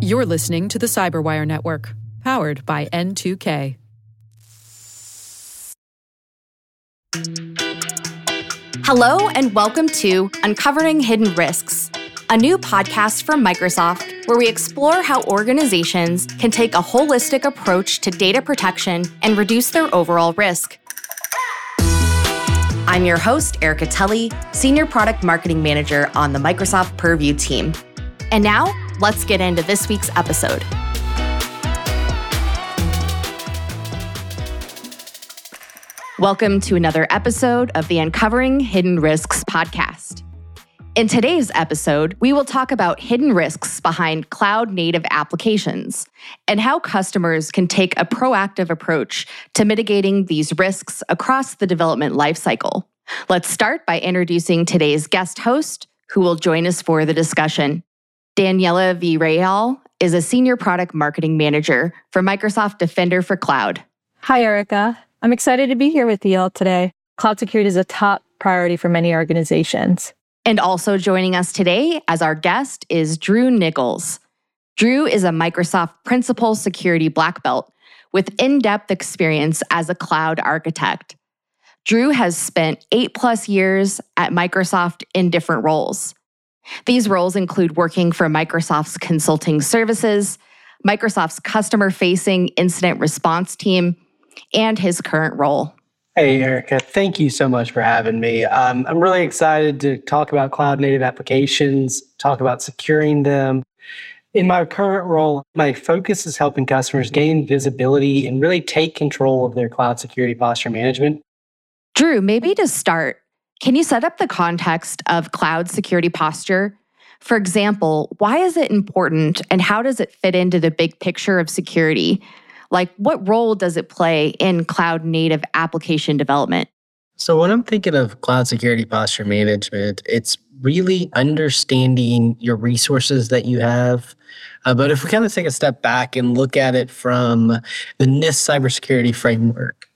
You're listening to the Cyberwire Network, powered by N2K. Hello, and welcome to Uncovering Hidden Risks, a new podcast from Microsoft where we explore how organizations can take a holistic approach to data protection and reduce their overall risk. I'm your host, Erica Toelle, Senior Product Marketing Manager on the Microsoft Purview team. And now, let's get into this week's episode. Welcome to another episode of the Uncovering Hidden Risks podcast. In today's episode, we will talk about hidden risks behind cloud native applications and how customers can take a proactive approach to mitigating these risks across the development lifecycle. Let's start by introducing today's guest host, who will join us for the discussion. Daniela Villarreal is a senior product marketing manager for Microsoft Defender for Cloud. Hi, Erica. I'm excited to be here with you all today. Cloud security is a top priority for many organizations. And also joining us today as our guest is Drew Nicholas. Drew is a Microsoft Principal Security Black Belt with in depth experience as a cloud architect. Drew has spent eight plus years at Microsoft in different roles. These roles include working for Microsoft's consulting services, Microsoft's customer facing incident response team, and his current role. Hey, Erica, thank you so much for having me. Um, I'm really excited to talk about cloud native applications, talk about securing them. In my current role, my focus is helping customers gain visibility and really take control of their cloud security posture management. Drew, maybe to start, can you set up the context of cloud security posture? For example, why is it important and how does it fit into the big picture of security? Like, what role does it play in cloud native application development? So, when I'm thinking of cloud security posture management, it's really understanding your resources that you have. Uh, but if we kind of take a step back and look at it from the NIST cybersecurity framework,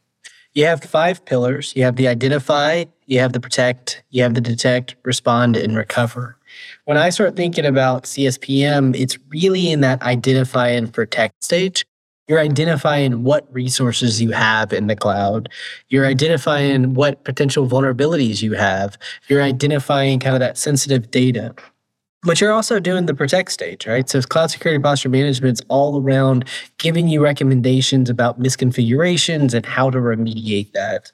you have five pillars. You have the identify, you have the protect, you have the detect, respond, and recover. When I start thinking about CSPM, it's really in that identify and protect stage. You're identifying what resources you have in the cloud. You're identifying what potential vulnerabilities you have. You're identifying kind of that sensitive data. But you're also doing the protect stage, right? So cloud security posture management is all around giving you recommendations about misconfigurations and how to remediate that.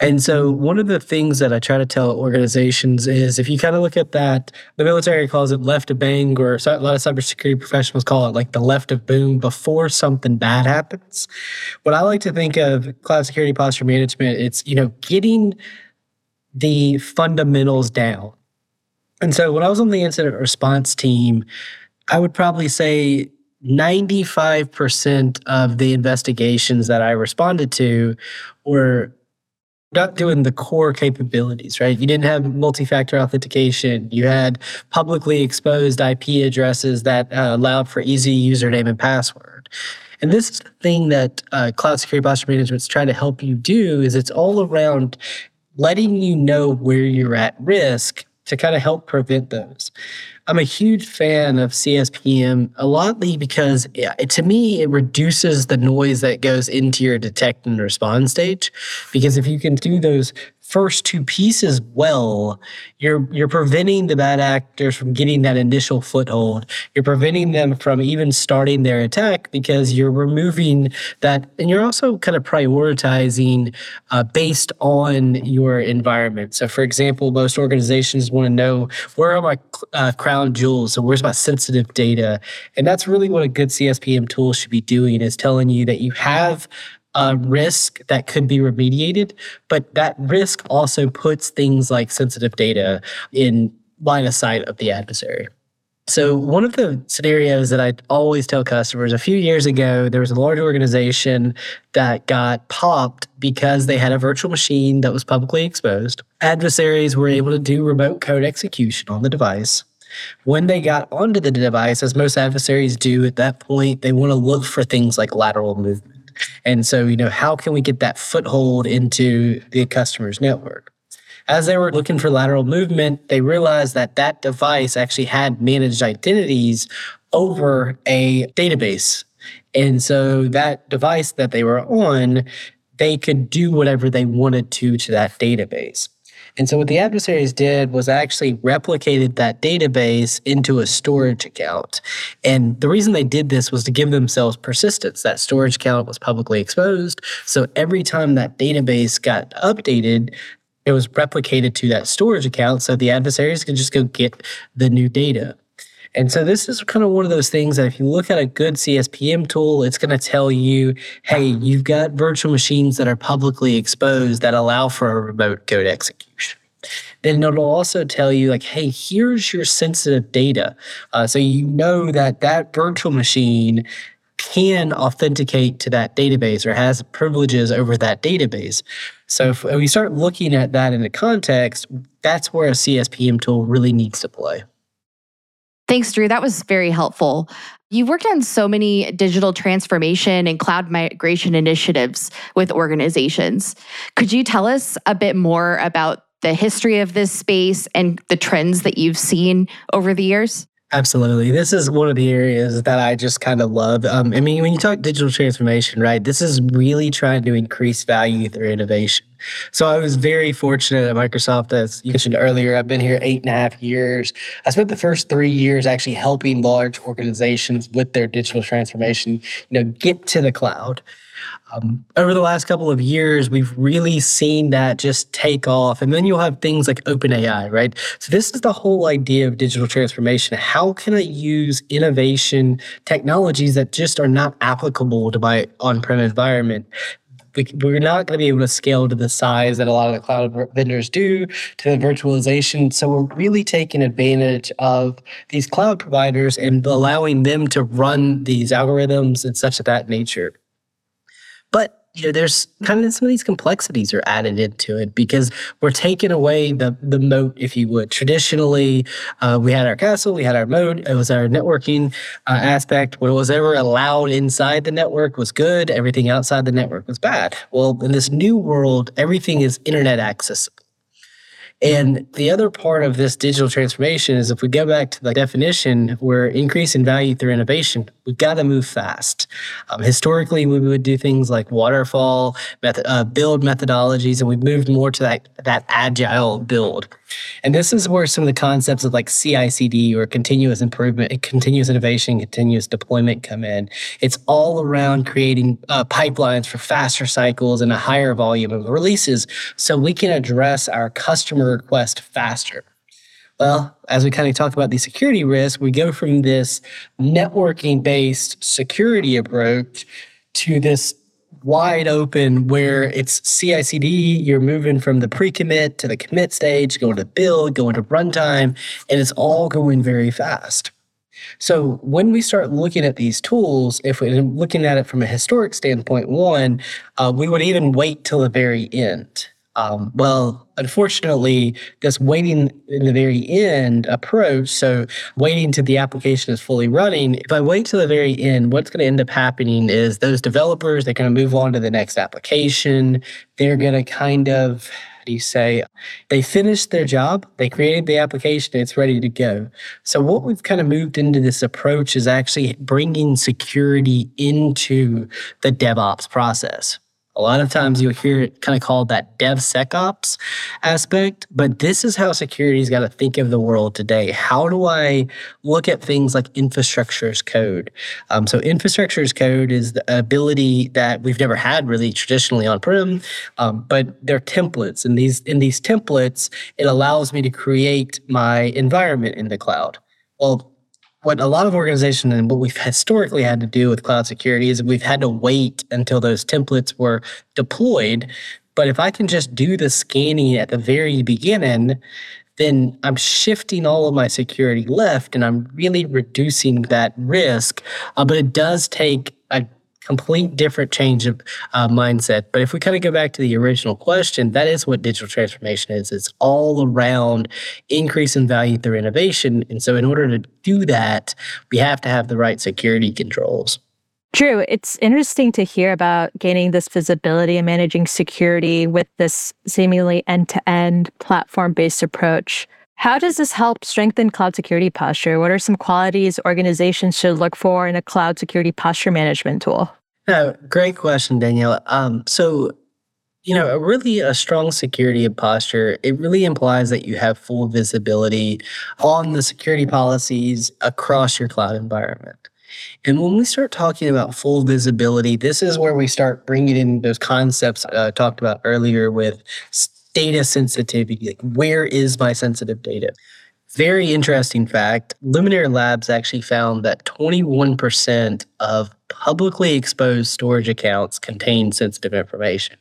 And so, one of the things that I try to tell organizations is if you kind of look at that, the military calls it left of bang, or a lot of cybersecurity professionals call it like the left of boom before something bad happens. What I like to think of cloud security posture management, it's, you know, getting the fundamentals down and so when I was on the incident response team, I would probably say 95% of the investigations that I responded to were not doing the core capabilities, right? You didn't have multi factor authentication. You had publicly exposed IP addresses that uh, allowed for easy username and password. And this is the thing that uh, Cloud Security Posture Management is trying to help you do is it's all around letting you know where you're at risk to kind of help prevent those. I'm a huge fan of CSPM, a lotly because it, to me, it reduces the noise that goes into your detect and respond stage. Because if you can do those first two pieces well, you're you're preventing the bad actors from getting that initial foothold. You're preventing them from even starting their attack because you're removing that, and you're also kind of prioritizing uh, based on your environment. So, for example, most organizations want to know where are my uh, crown jewels, so where's my sensitive data, and that's really what a good CSPM tool should be doing is telling you that you have a risk that could be remediated, but that risk also puts things like sensitive data in line of sight of the adversary. So, one of the scenarios that I always tell customers a few years ago, there was a large organization that got popped because they had a virtual machine that was publicly exposed. Adversaries were able to do remote code execution on the device. When they got onto the device, as most adversaries do at that point, they want to look for things like lateral movement. And so, you know, how can we get that foothold into the customer's network? As they were looking for lateral movement, they realized that that device actually had managed identities over a database. And so that device that they were on, they could do whatever they wanted to to that database. And so what the adversaries did was actually replicated that database into a storage account. And the reason they did this was to give themselves persistence. That storage account was publicly exposed. So every time that database got updated, it was replicated to that storage account so the adversaries could just go get the new data. And so this is kind of one of those things that if you look at a good CSPM tool, it's going to tell you, hey, you've got virtual machines that are publicly exposed that allow for a remote code execution. Then it'll also tell you, like, hey, here's your sensitive data. Uh, so you know that that virtual machine can authenticate to that database or has privileges over that database. So if we start looking at that in the context, that's where a CSPM tool really needs to play. Thanks, Drew. That was very helpful. You've worked on so many digital transformation and cloud migration initiatives with organizations. Could you tell us a bit more about the history of this space and the trends that you've seen over the years? Absolutely. This is one of the areas that I just kind of love. Um, I mean, when you talk digital transformation, right, this is really trying to increase value through innovation. So I was very fortunate at Microsoft, as you mentioned earlier. I've been here eight and a half years. I spent the first three years actually helping large organizations with their digital transformation, you know, get to the cloud. Um, over the last couple of years, we've really seen that just take off. And then you'll have things like OpenAI, right? So, this is the whole idea of digital transformation. How can I use innovation technologies that just are not applicable to my on prem environment? we're not going to be able to scale to the size that a lot of the cloud vendors do to the virtualization. So we're really taking advantage of these cloud providers and allowing them to run these algorithms and such of that nature. But you know, there's kind of some of these complexities are added into it because we're taking away the the moat, if you would. Traditionally, uh, we had our castle, we had our moat. It was our networking uh, aspect. What was ever allowed inside the network was good. Everything outside the network was bad. Well, in this new world, everything is internet accessible. And the other part of this digital transformation is if we go back to the definition, we're increasing value through innovation. We've got to move fast. Um, historically, we would do things like waterfall method, uh, build methodologies, and we've moved more to that, that agile build. And this is where some of the concepts of like CI/CD or continuous improvement, continuous innovation, continuous deployment come in. It's all around creating uh, pipelines for faster cycles and a higher volume of releases, so we can address our customer request faster. Well, as we kind of talk about the security risk, we go from this networking based security approach to this wide open where it's CI CD, you're moving from the pre commit to the commit stage, going to build, going to runtime, and it's all going very fast. So when we start looking at these tools, if we're looking at it from a historic standpoint, one, uh, we would even wait till the very end. Um, well, unfortunately, this waiting in the very end approach, so waiting till the application is fully running, if I wait till the very end, what's going to end up happening is those developers, they're going to move on to the next application. They're going to kind of, how do you say, they finished their job, they created the application, it's ready to go. So, what we've kind of moved into this approach is actually bringing security into the DevOps process. A lot of times you'll hear it kind of called that DevSecOps aspect, but this is how security's got to think of the world today. How do I look at things like infrastructure as code? Um, so infrastructure as code is the ability that we've never had really traditionally on prem, um, but they're templates, and these in these templates it allows me to create my environment in the cloud. Well, what a lot of organizations and what we've historically had to do with cloud security is we've had to wait until those templates were deployed. But if I can just do the scanning at the very beginning, then I'm shifting all of my security left and I'm really reducing that risk. Uh, but it does take a complete different change of uh, mindset. But if we kind of go back to the original question, that is what digital transformation is. It's all around increasing value through innovation. And so, in order to do that, we have to have the right security controls. Drew, it's interesting to hear about gaining this visibility and managing security with this seemingly end to end platform based approach. How does this help strengthen cloud security posture? What are some qualities organizations should look for in a cloud security posture management tool? Yeah, great question, Danielle. Um, so, you know, a really a strong security posture, it really implies that you have full visibility on the security policies across your cloud environment. And when we start talking about full visibility, this is where we start bringing in those concepts I uh, talked about earlier with data sensitivity. Like, where is my sensitive data? Very interesting fact Laminar Labs actually found that 21% of publicly exposed storage accounts contain sensitive information.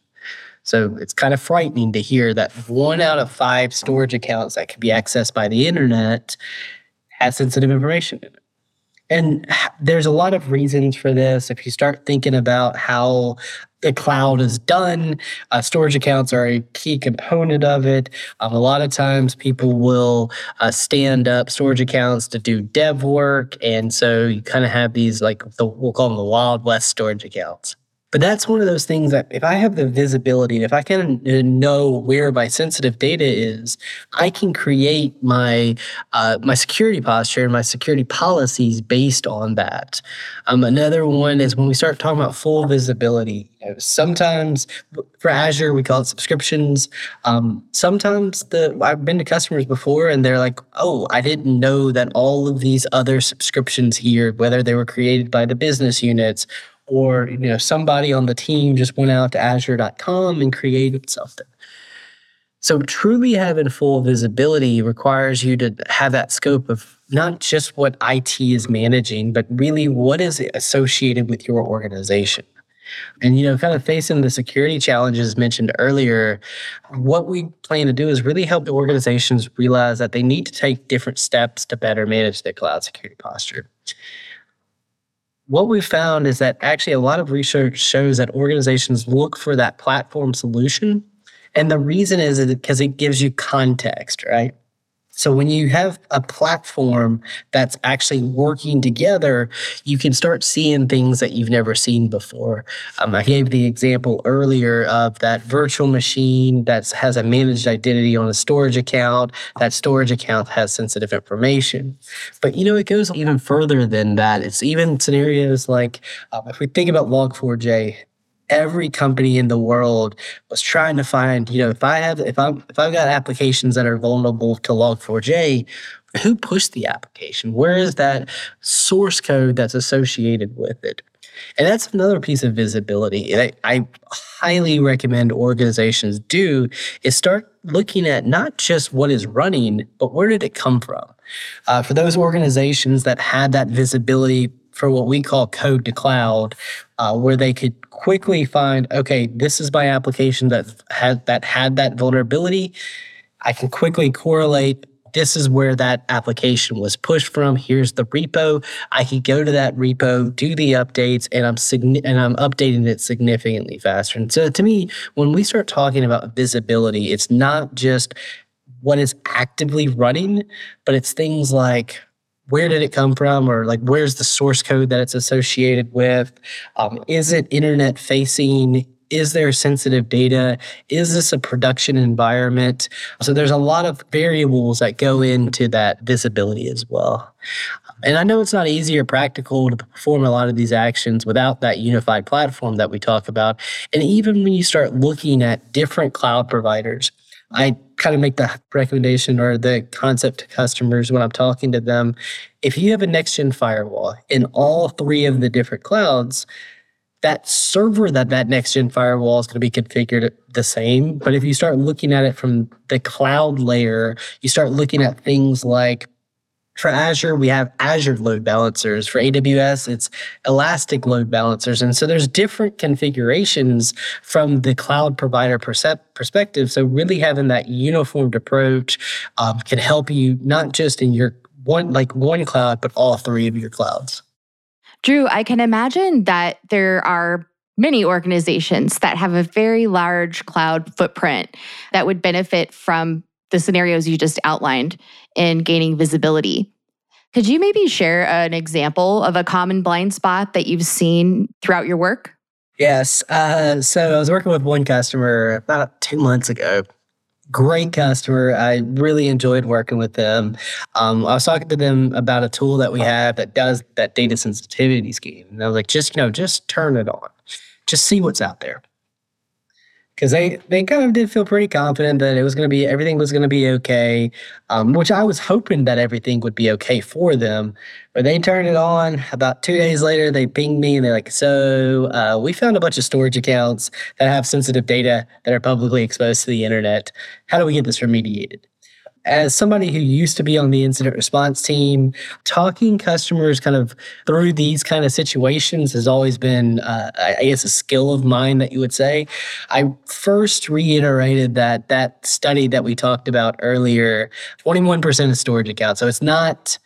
So it's kind of frightening to hear that one out of five storage accounts that can be accessed by the internet has sensitive information in it. And there's a lot of reasons for this. If you start thinking about how the cloud is done, uh, storage accounts are a key component of it. Um, a lot of times people will uh, stand up storage accounts to do dev work. And so you kind of have these, like, the, we'll call them the Wild West storage accounts. But that's one of those things that if I have the visibility if I can uh, know where my sensitive data is, I can create my uh, my security posture and my security policies based on that. Um, another one is when we start talking about full visibility. You know, sometimes for Azure we call it subscriptions. Um, sometimes the I've been to customers before and they're like, "Oh, I didn't know that all of these other subscriptions here, whether they were created by the business units or you know somebody on the team just went out to azure.com and created something so truly having full visibility requires you to have that scope of not just what IT is managing, but really what is associated with your organization. And you know, kind of facing the security challenges mentioned earlier, what we plan to do is really help the organizations realize that they need to take different steps to better manage their cloud security posture what we found is that actually a lot of research shows that organizations look for that platform solution. And the reason is because it gives you context, right? So when you have a platform that's actually working together, you can start seeing things that you've never seen before. Um, I gave the example earlier of that virtual machine that has a managed identity on a storage account. That storage account has sensitive information. But you know, it goes even further than that. It's even scenarios like um, if we think about Log4j, every company in the world was trying to find, you know, if I have if I'm if I've got applications that are vulnerable to Log4j, who pushed the application? Where is that source code that's associated with it? And that's another piece of visibility. I, I highly recommend organizations do is start looking at not just what is running, but where did it come from? Uh, for those organizations that had that visibility for what we call code to cloud, uh, where they could quickly find, okay, this is my application that had that had that vulnerability. I can quickly correlate. This is where that application was pushed from. Here's the repo. I can go to that repo, do the updates, and I'm and I'm updating it significantly faster. And so, to me, when we start talking about visibility, it's not just what is actively running, but it's things like where did it come from or like where's the source code that it's associated with? Um, is it internet facing? Is there sensitive data? Is this a production environment? So there's a lot of variables that go into that visibility as well. And I know it's not easy or practical to perform a lot of these actions without that unified platform that we talk about. And even when you start looking at different cloud providers, I kind of make the recommendation or the concept to customers when I'm talking to them. If you have a next gen firewall in all three of the different clouds, that server that that next gen firewall is going to be configured the same. But if you start looking at it from the cloud layer, you start looking at things like for Azure, we have Azure load balancers. For AWS, it's Elastic load balancers. And so there's different configurations from the cloud provider perspective. So really having that uniformed approach um, can help you not just in your one like one cloud, but all three of your clouds. Drew, I can imagine that there are many organizations that have a very large cloud footprint that would benefit from the scenarios you just outlined in gaining visibility. Could you maybe share an example of a common blind spot that you've seen throughout your work? Yes. Uh, so I was working with one customer about two months ago. Great customer. I really enjoyed working with them. Um, I was talking to them about a tool that we have that does that data sensitivity scheme. And I was like, just, you know, just turn it on. Just see what's out there because they they kind of did feel pretty confident that it was going to be everything was going to be okay, um, which I was hoping that everything would be okay for them. But they turned it on. About two days later, they pinged me and they're like, "So uh, we found a bunch of storage accounts that have sensitive data that are publicly exposed to the internet. How do we get this remediated?" As somebody who used to be on the incident response team, talking customers kind of through these kind of situations has always been, uh, I guess, a skill of mine that you would say. I first reiterated that that study that we talked about earlier, 21% of storage accounts. So it's not,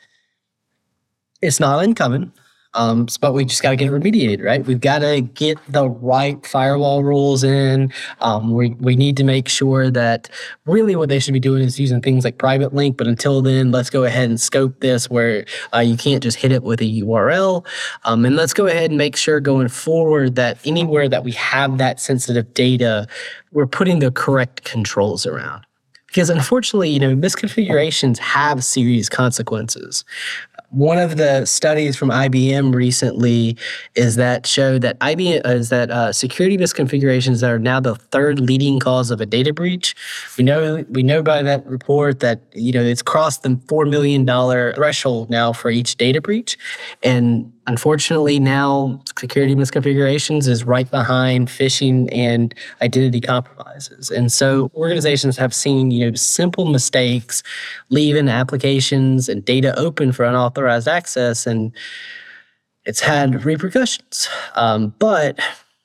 it's not uncommon. Um, but we just got to get it remediated, right? We've got to get the right firewall rules in. Um, we, we need to make sure that really what they should be doing is using things like private link. But until then, let's go ahead and scope this where uh, you can't just hit it with a URL. Um, and let's go ahead and make sure going forward that anywhere that we have that sensitive data, we're putting the correct controls around because unfortunately, you know, misconfigurations have serious consequences one of the studies from IBM recently is that showed that IBM is that uh, security misconfigurations are now the third leading cause of a data breach. We know we know by that report that you know it's crossed the four million dollar threshold now for each data breach, and Unfortunately, now security misconfigurations is right behind phishing and identity compromises. And so organizations have seen, you know, simple mistakes leaving applications and data open for unauthorized access, and it's had repercussions. Um, but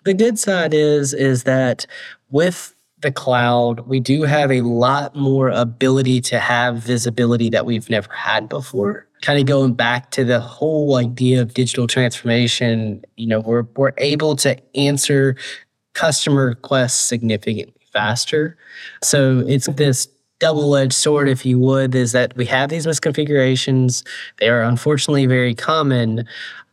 the good side is is that with the cloud, we do have a lot more ability to have visibility that we've never had before kind of going back to the whole idea of digital transformation, you know, we're we're able to answer customer requests significantly faster. So it's this double-edged sword, if you would, is that we have these misconfigurations. They are unfortunately very common,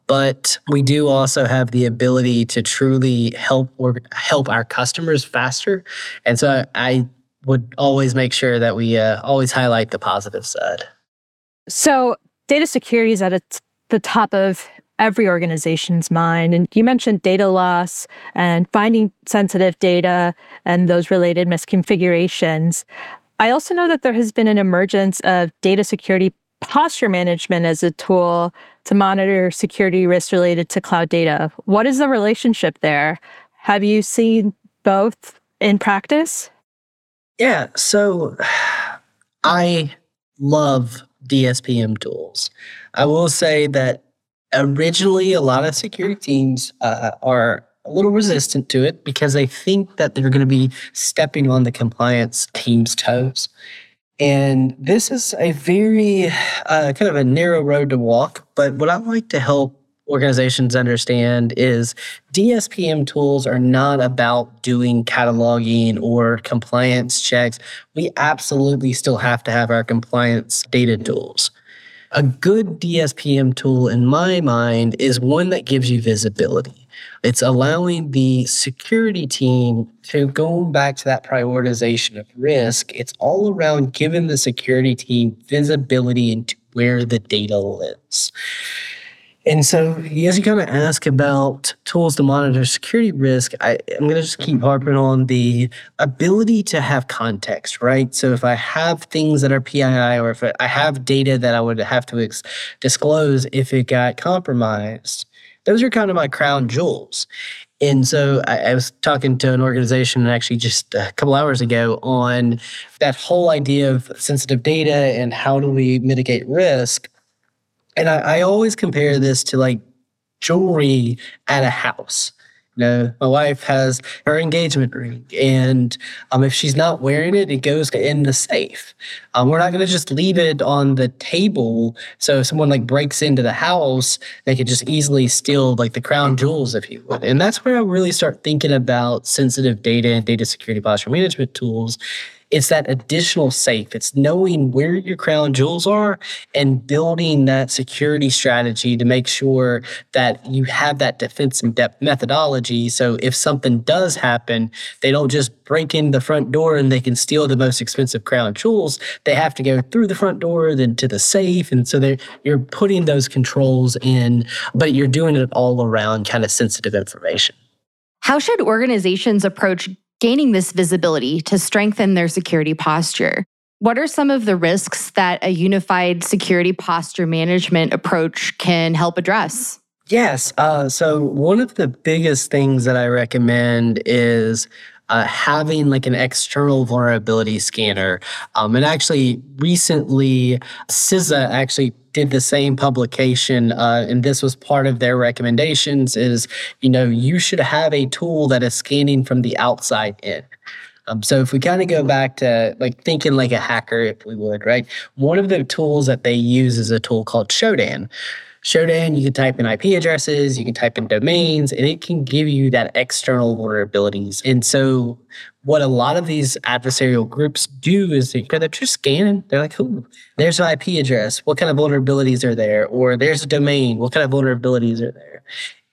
but we do also have the ability to truly help or help our customers faster. And so I would always make sure that we uh, always highlight the positive side. So data security is at the top of every organization's mind. And you mentioned data loss and finding sensitive data and those related misconfigurations. I also know that there has been an emergence of data security posture management as a tool to monitor security risks related to cloud data. What is the relationship there? Have you seen both in practice? Yeah. So I love DSPM tools. I will say that originally a lot of security teams uh, are a little resistant to it because they think that they're going to be stepping on the compliance team's toes. And this is a very uh, kind of a narrow road to walk. But what I like to help organizations understand is DSPM tools are not about doing cataloging or compliance checks. We absolutely still have to have our compliance data tools. A good DSPM tool, in my mind, is one that gives you visibility. It's allowing the security team to go back to that prioritization of risk. It's all around giving the security team visibility into where the data lives. And so, as you kind of ask about tools to monitor security risk, I, am going to just keep harping on the ability to have context, right? So, if I have things that are PII or if I have data that I would have to ex- disclose if it got compromised, those are kind of my crown jewels. And so I, I, was talking to an organization actually just a couple hours ago on that whole idea of sensitive data and how do we mitigate risk. And I, I always compare this to like jewelry at a house. You know, my wife has her engagement ring, and um, if she's not wearing it, it goes in the safe. Um, we're not going to just leave it on the table. So if someone like breaks into the house, they could just easily steal like the crown jewels, if you would. And that's where I really start thinking about sensitive data and data security posture management tools it's that additional safe. It's knowing where your crown jewels are and building that security strategy to make sure that you have that defense in depth methodology. So if something does happen, they don't just break in the front door and they can steal the most expensive crown jewels. They have to go through the front door, then to the safe. And so you're putting those controls in, but you're doing it all around kind of sensitive information. How should organizations approach gaining this visibility to strengthen their security posture? What are some of the risks that a unified security posture management approach can help address? Yes. Uh, so, one of the biggest things that I recommend is uh, having like an external vulnerability scanner. Um, and actually, recently, CISA actually did the same publication, uh, and this was part of their recommendations. Is you know you should have a tool that is scanning from the outside in. Um, so if we kind of go back to like thinking like a hacker, if we would, right? One of the tools that they use is a tool called Shodan. Shodan, you can type in IP addresses, you can type in domains, and it can give you that external vulnerabilities. And so, what a lot of these adversarial groups do is they, they're just scanning. They're like, "Ooh, there's an IP address. What kind of vulnerabilities are there?" Or there's a domain. What kind of vulnerabilities are there?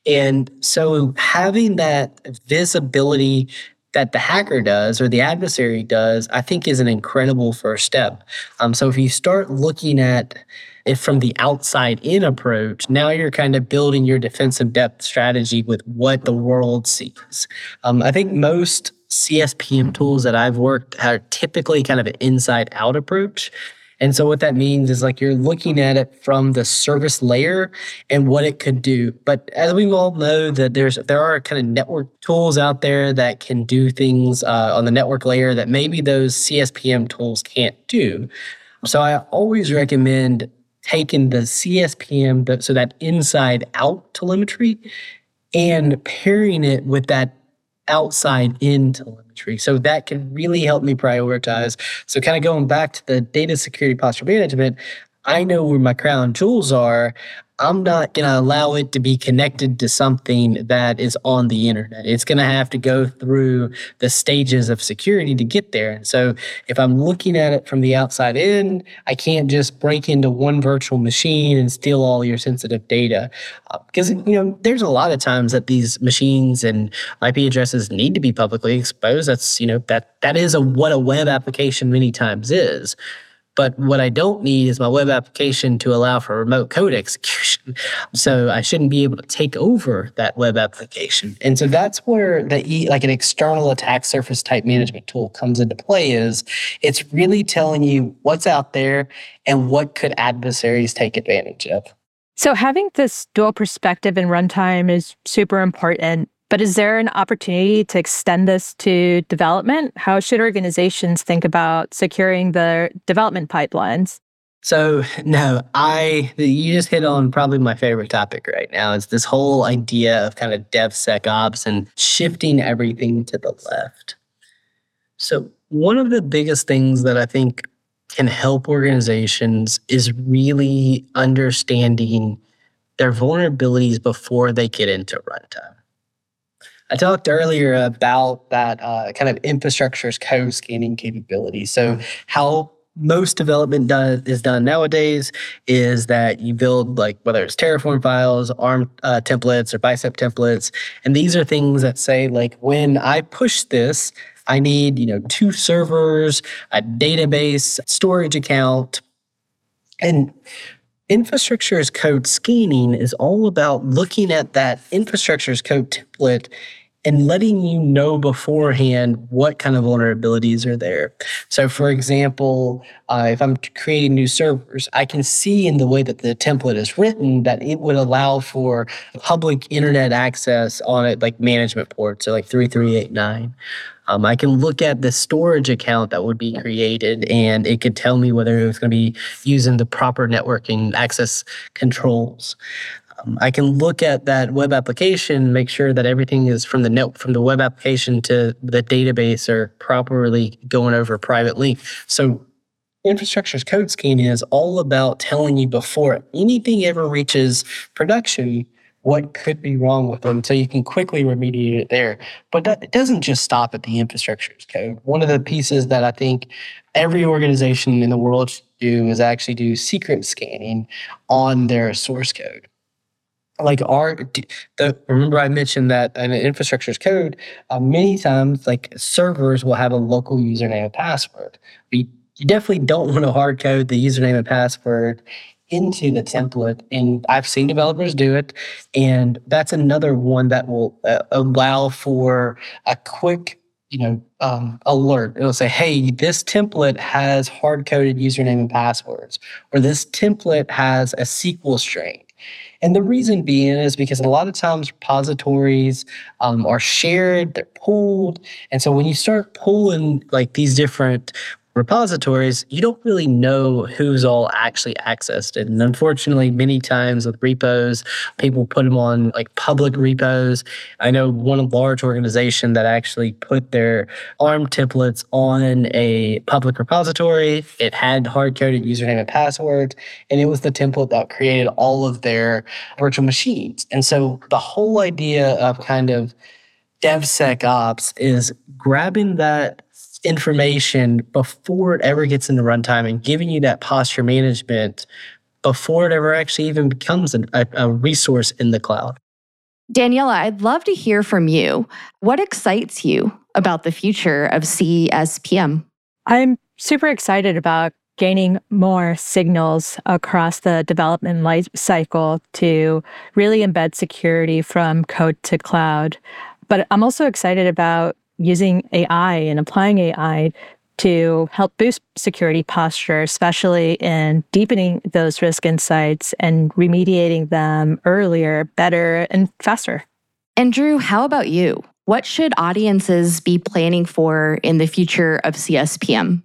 And so, having that visibility that the hacker does or the adversary does, I think is an incredible first step. Um, so if you start looking at if from the outside in approach, now you're kind of building your defensive depth strategy with what the world sees. Um, I think most CSPM tools that I've worked are typically kind of an inside out approach. And so what that means is like you're looking at it from the service layer and what it could do. But as we all know that there's there are kind of network tools out there that can do things uh, on the network layer that maybe those CSPM tools can't do. So I always recommend taken the CSPM, the, so that inside out telemetry, and pairing it with that outside in telemetry. So that can really help me prioritize. So, kind of going back to the data security posture management, I know where my crown jewels are. I'm not going to allow it to be connected to something that is on the internet. It's going to have to go through the stages of security to get there. And so if I'm looking at it from the outside in, I can't just break into one virtual machine and steal all your sensitive data. Uh, because, you know, there's a lot of times that these machines and IP addresses need to be publicly exposed. That's, you know, that that is a what a web application many times is. But what I don't need is my web application to allow for remote code execution. So I shouldn't be able to take over that web application. And so that's where the like an external attack surface type management tool comes into play is it's really telling you what's out there and what could adversaries take advantage of. So having this dual perspective in runtime is super important. But is there an opportunity to extend this to development? How should organizations think about securing their development pipelines? So, no, I, you just hit on probably my favorite topic right now. Is this whole idea of kind of DevSecOps and shifting everything to the left. So, one of the biggest things that I think can help organizations is really understanding their vulnerabilities before they get into runtime. I talked earlier about that uh, kind of infrastructure as code scanning capability. So how most development does is done nowadays is that you build like whether it's Terraform files, ARM uh, templates, or Bicep templates, and these are things that say like when I push this, I need you know two servers, a database, storage account, and infrastructure as code scanning is all about looking at that infrastructure as code template and letting you know beforehand what kind of vulnerabilities are there. So, for example, uh, if I'm creating new servers, I can see in the way that the template is written that it would allow for public internet access on it, like management ports, so like 3389. Um, I can look at the storage account that would be created and it could tell me whether it was going to be using the proper networking access controls. Um, I can look at that web application, make sure that everything is from the net from the web application to the database are properly going over privately. So infrastructure as code scanning is all about telling you before anything ever reaches production what could be wrong with them so you can quickly remediate it there. But that, it doesn't just stop at the infrastructure as code. One of the pieces that I think every organization in the world should do is actually do secret scanning on their source code like our the remember I mentioned that in infrastructure as code, uh, many times like servers will have a local username and password. you definitely don't want to hard code the username and password into the template. And I've seen developers do it, and that's another one that will uh, allow for a quick you know um, alert it'll say hey this template has hard coded username and passwords or this template has a sql string and the reason being is because a lot of times repositories um, are shared, they're pooled. And so when you start pulling like these different repositories, you don't really know who's all actually accessed. And unfortunately, many times with repos, people put them on like public repos. I know one large organization that actually put their ARM templates on a public repository. It had hard coded username and password, and it was the template that created all of their virtual machines. And so the whole idea of kind of DevSecOps is grabbing that information before it ever gets into runtime and giving you that posture management before it ever actually even becomes an, a, a resource in the cloud. Daniela, I'd love to hear from you. What excites you about the future of CSPM? I'm super excited about gaining more signals across the development life cycle to really embed security from code to cloud. But I'm also excited about using AI and applying AI to help boost security posture, especially in deepening those risk insights and remediating them earlier, better, and faster. And Drew, how about you? What should audiences be planning for in the future of CSPM?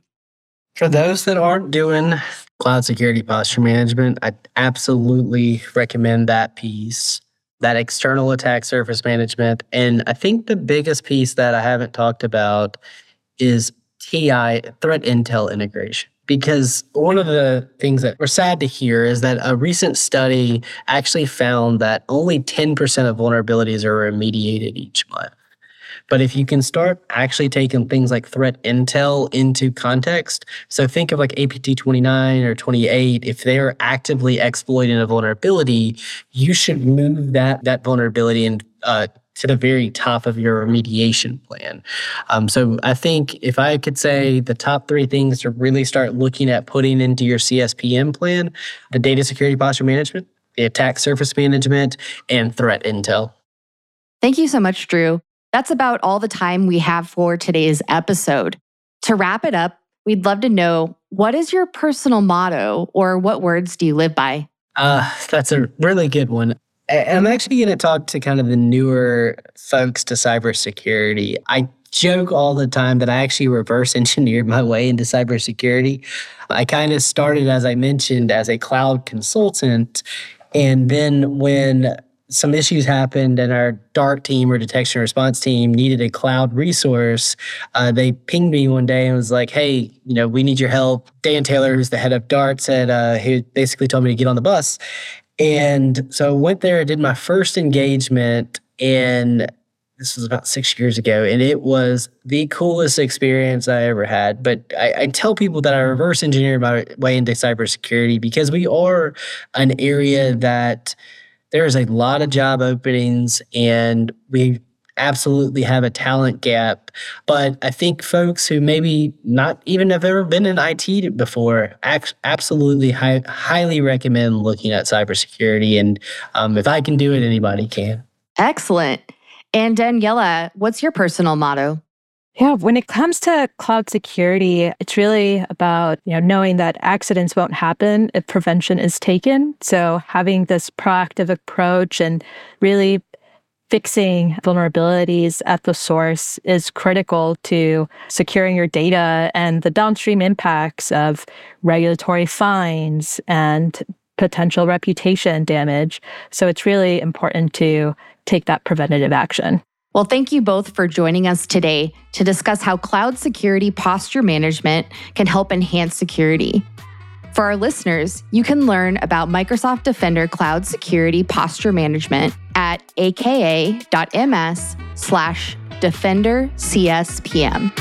For those that aren't doing cloud security posture management, I absolutely recommend that piece that external attack surface management. And I think the biggest piece that I haven't talked about is TI threat intel integration. Because one of the things that we're sad to hear is that a recent study actually found that only 10% of vulnerabilities are remediated each month. But if you can start actually taking things like threat intel into context, so think of like APT 29 or 28, if they're actively exploiting a vulnerability, you should move that, that vulnerability uh, to the very top of your remediation plan. Um, so I think if I could say the top three things to really start looking at putting into your CSPM plan, the data security posture management, the attack surface management, and threat intel. Thank you so much, Drew. That's about all the time we have for today's episode. To wrap it up, we'd love to know what is your personal motto or what words do you live by? Uh, that's a really good one. I'm actually going to talk to kind of the newer folks to cybersecurity. I joke all the time that I actually reverse engineered my way into cybersecurity. I kind of started, as I mentioned, as a cloud consultant. And then when some issues happened and our DART team or detection response team needed a cloud resource uh, they pinged me one day and was like hey you know we need your help dan taylor who's the head of dart said uh, he basically told me to get on the bus and so I went there did my first engagement and this was about six years ago, and it was the coolest experience I ever had. But I, I, tell people that I reverse engineered my way into cybersecurity because we are an area that there's a lot of job openings and we absolutely have a talent gap. But I think folks who maybe not even have ever been in IT before, absolutely high, highly recommend looking at cybersecurity. And um, if I can do it, anybody can. Excellent. And Daniela, what's your personal motto? Yeah, when it comes to cloud security, it's really about, you know, knowing that accidents won't happen if prevention is taken. So having this proactive approach and really fixing vulnerabilities at the source is critical to securing your data and the downstream impacts of regulatory fines and potential reputation damage. So it's really important to take that preventative action. Well, thank you both for joining us today to discuss how cloud security posture management can help enhance security. For our listeners, you can learn about Microsoft Defender Cloud Security Posture Management at aka.ms slash defender CSPM.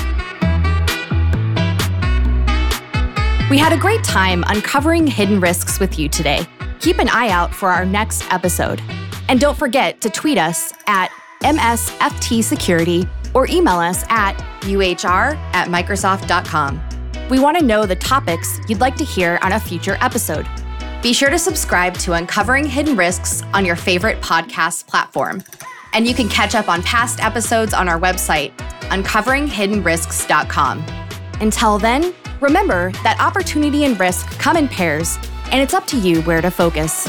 We had a great time uncovering hidden risks with you today. Keep an eye out for our next episode. And don't forget to tweet us at MSFT Security or email us at uhr at microsoft.com. We want to know the topics you'd like to hear on a future episode. Be sure to subscribe to Uncovering Hidden Risks on your favorite podcast platform. And you can catch up on past episodes on our website, uncoveringhiddenrisks.com. Until then, remember that opportunity and risk come in pairs, and it's up to you where to focus.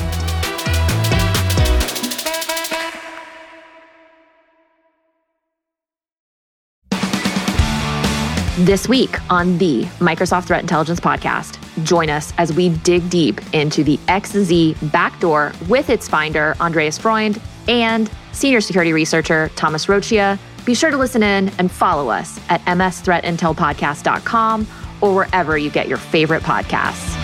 This week on the Microsoft Threat Intelligence Podcast, join us as we dig deep into the XZ backdoor with its finder, Andres Freund, and senior security researcher, Thomas Roccia. Be sure to listen in and follow us at msthreatintelpodcast.com or wherever you get your favorite podcasts.